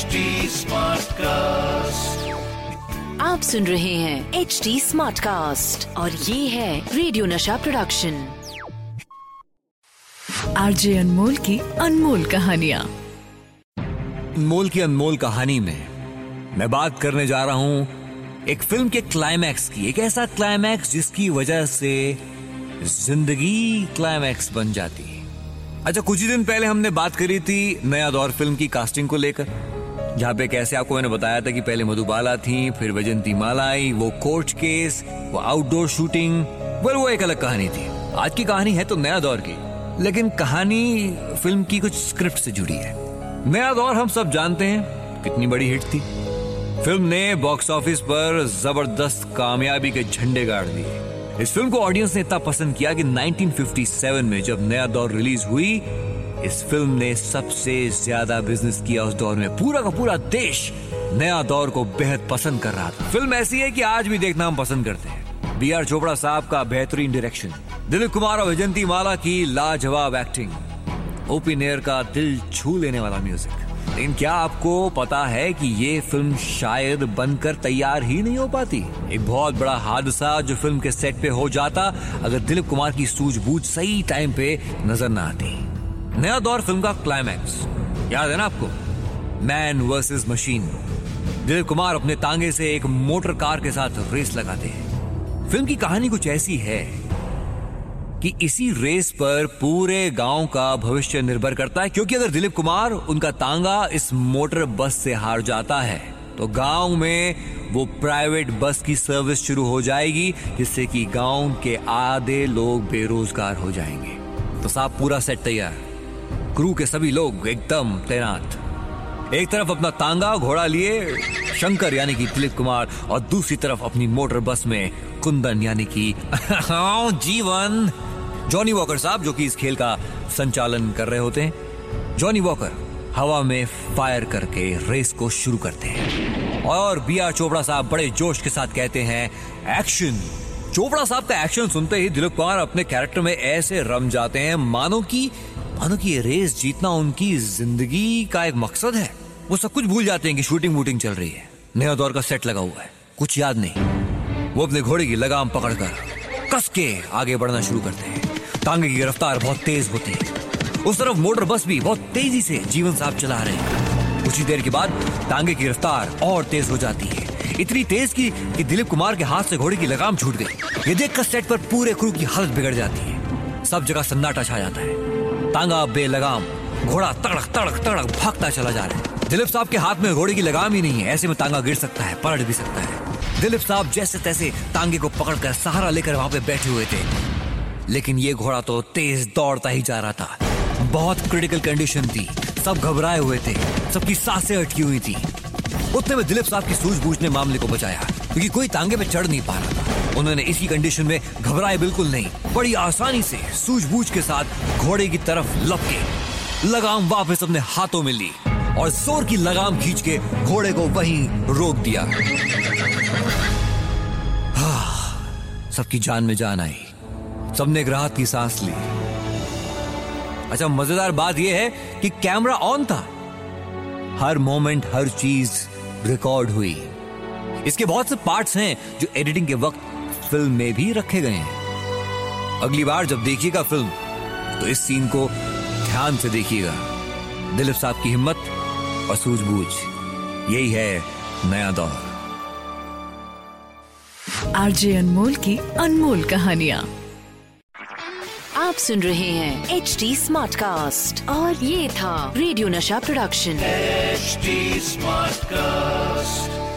HD Smartcast. आप सुन रहे हैं एच डी स्मार्ट कास्ट और ये है रेडियो नशा प्रोडक्शन आरजे अनमोल की अनमोल कहानिया। अनमोल की अनमोल कहानी में मैं बात करने जा रहा हूँ एक फ़िल्म के क्लाइमैक्स की एक ऐसा क्लाइमैक्स जिसकी वजह से ज़िंदगी क्लाइमैक्स बन जाती है। अच्छा कुछ ही दिन पहले हमने बात करी थी नया दौर फ़िल्म की कास्टिंग को लेकर। जहाँ पे कैसे आपको मैंने बताया था कि पहले मधुबाला थी, फिर वजंती माला आई, वो कोर्ट केस वो आउटडोर शूटिंग वेल वो एक अलग कहानी थी। आज की कहानी है तो नया दौर की, लेकिन कहानी फ़िल्म की कुछ स्क्रिप्ट से जुड़ी है। नया दौर हम सब जानते हैं, कितनी बड़ी हिट थी। फ़िल्म ने बॉक्स ऑफ़िस पर ज़बरदस्त कामयाबी के झंडे गाड़ दिए। इस फ़िल्म को ऑडियंस ने इतना पसंद किया कि 1957 में जब नया दौर रिलीज़ हुई इस फ़िल्म ने सबसे ज़्यादा बिज़नेस किया उस दौर में। पूरा का पूरा देश नया दौर को बेहद पसंद कर रहा था। फ़िल्म ऐसी है कि आज भी देखना हम पसंद करते हैं। बी आर चोपड़ा साहब का बेहतरीन डायरेक्शन दिलीप कुमार और विजंती माला की लाजवाब एक्टिंग ओपी नेयर का दिल छू लेने वाला म्यूज़िक लेकिन क्या आपको पता है कि ये फ़िल्म शायद बनकर तैयार ही नहीं हो पाती? एक बहुत बड़ा हादसा जो फ़िल्म के सेट पे हो जाता, अगर दिलीप कुमार की सूझबूझ सही टाइम पे नज़र ना आती। नया दौर फ़िल्म का क्लाइमैक्स याद है ना आपको? Man versus machine Dilip Kumar अपने तांगे से एक मोटर कार के साथ रेस लगाते हैं। फ़िल्म की कहानी कुछ ऐसी है कि इसी रेस पर पूरे गाँव का भविष्य निर्भर करता है, क्योंकि अगर दिलीप कुमार उनका तांगा इस मोटर बस से हार जाता है तो गाँव में वो प्राइवेट बस की सर्विस शुरू हो जाएगी, जिससे कि गाँव के आधे लोग बेरोजगार हो जाएँगे। तो साहब, पूरा सेट तैयार। क्रू के सभी लोग एकदम तैनात। एक तरफ़ अपना तांगा घोड़ा लिए शंकर यानी कि दिलीप कुमार और दूसरी तरफ़ अपनी मोटर बस में कुंदन यानी कि जीवन। जॉनी वॉकर साहब, जो कि इस खेल का संचालन कर रहे होते हैं। जॉनी वॉकर, हवा में फायर करके रेस को शुरू करते हैं। और बी आर चोपड़ा साहब बड़े जोश के साथ कहते हैं, एक्शन! चोपड़ा साहब का एक्शन सुनते ही दिलीप कुमार अपने कैरेक्टर में ऐसे रम जाते हैं, मानो कि मानो कि ये रेस जीतना उनकी ज़िंदगी का एक मकसद है। वो सब कुछ भूल जाते हैं कि शूटिंग वूटिंग चल रही है। नया दौर का सेट लगा हुआ है। कुछ याद नहीं। वो अपने घोड़े की लगाम पकड़कर कस के आगे बढ़ना शुरू करते हैं। तांगे की रफ्तार बहुत तेज होती है। उस तरफ़ मोटर बस भी बहुत तेज़ी से जीवन साहब चला रहे हैं। कुछ ही देर के बाद तांगे की रफ्तार और तेज हो जाती है। इतनी तेज की कि दिलीप कुमार के हाथ से घोड़े की लगाम छूट गई। ये देखकर सेट पर पूरे क्रू की हालत बिगड़ जाती है। सब जगह सन्नाटा छा जाता है। तांगा बे लगाम घोड़ा तड़क तड़क तड़क भागता चला जा रहा है। दिलीप साहब के हाथ में घोड़े की लगाम ही नहीं है, ऐसे में तांगा गिर सकता है, पलट भी सकता है। दिलीप साहब जैसे तैसे तांगे को पकड़कर सहारा लेकर वहाँ पे बैठे हुए थे। लेकिन ये घोड़ा तो तेज दौड़ता ही जा रहा था। बहुत क्रिटिकल कंडीशन थी। सब घबराए हुए थे। सबकी साँसें अटकी हुई थी। उतने में दिलीप साहब की सूझबूझ ने मामले को बचाया। क्योंकि कोई तांगे पे चढ़ नहीं पा रहा था। उन्होंने इसी कंडीशन में घबराए बिल्कुल नहीं। बड़ी आसानी से सूझबूझ के साथ घोड़े की तरफ़ लपके लगाम वापस अपने हाथों में ली और ज़ोर की लगाम खींच के घोड़े को वहीं रोक दिया। हाँ, सबकी जान में जान आई। सबने एक राहत की सांस ली। अच्छा मज़ेदार बात यह है कि कैमरा ऑन था। हर मोमेंट हर चीज़ रिकॉर्ड हुई। इसके बहुत से पार्ट्स हैं जो एडिटिंग के वक्त फ़िल्म में भी रखे गए हैं। अगली बार जब देखिएगा फ़िल्म तो इस सीन को ध्यान से देखिएगा। दिलीप साहब की हिम्मत और सूझबूझ यही है नया दौर। आरजे अनमोल की अनमोल कहानिया। आप सुन रहे हैं एच डी स्मार्ट कास्ट और ये था रेडियो नशा प्रोडक्शन। H smart Smartcast.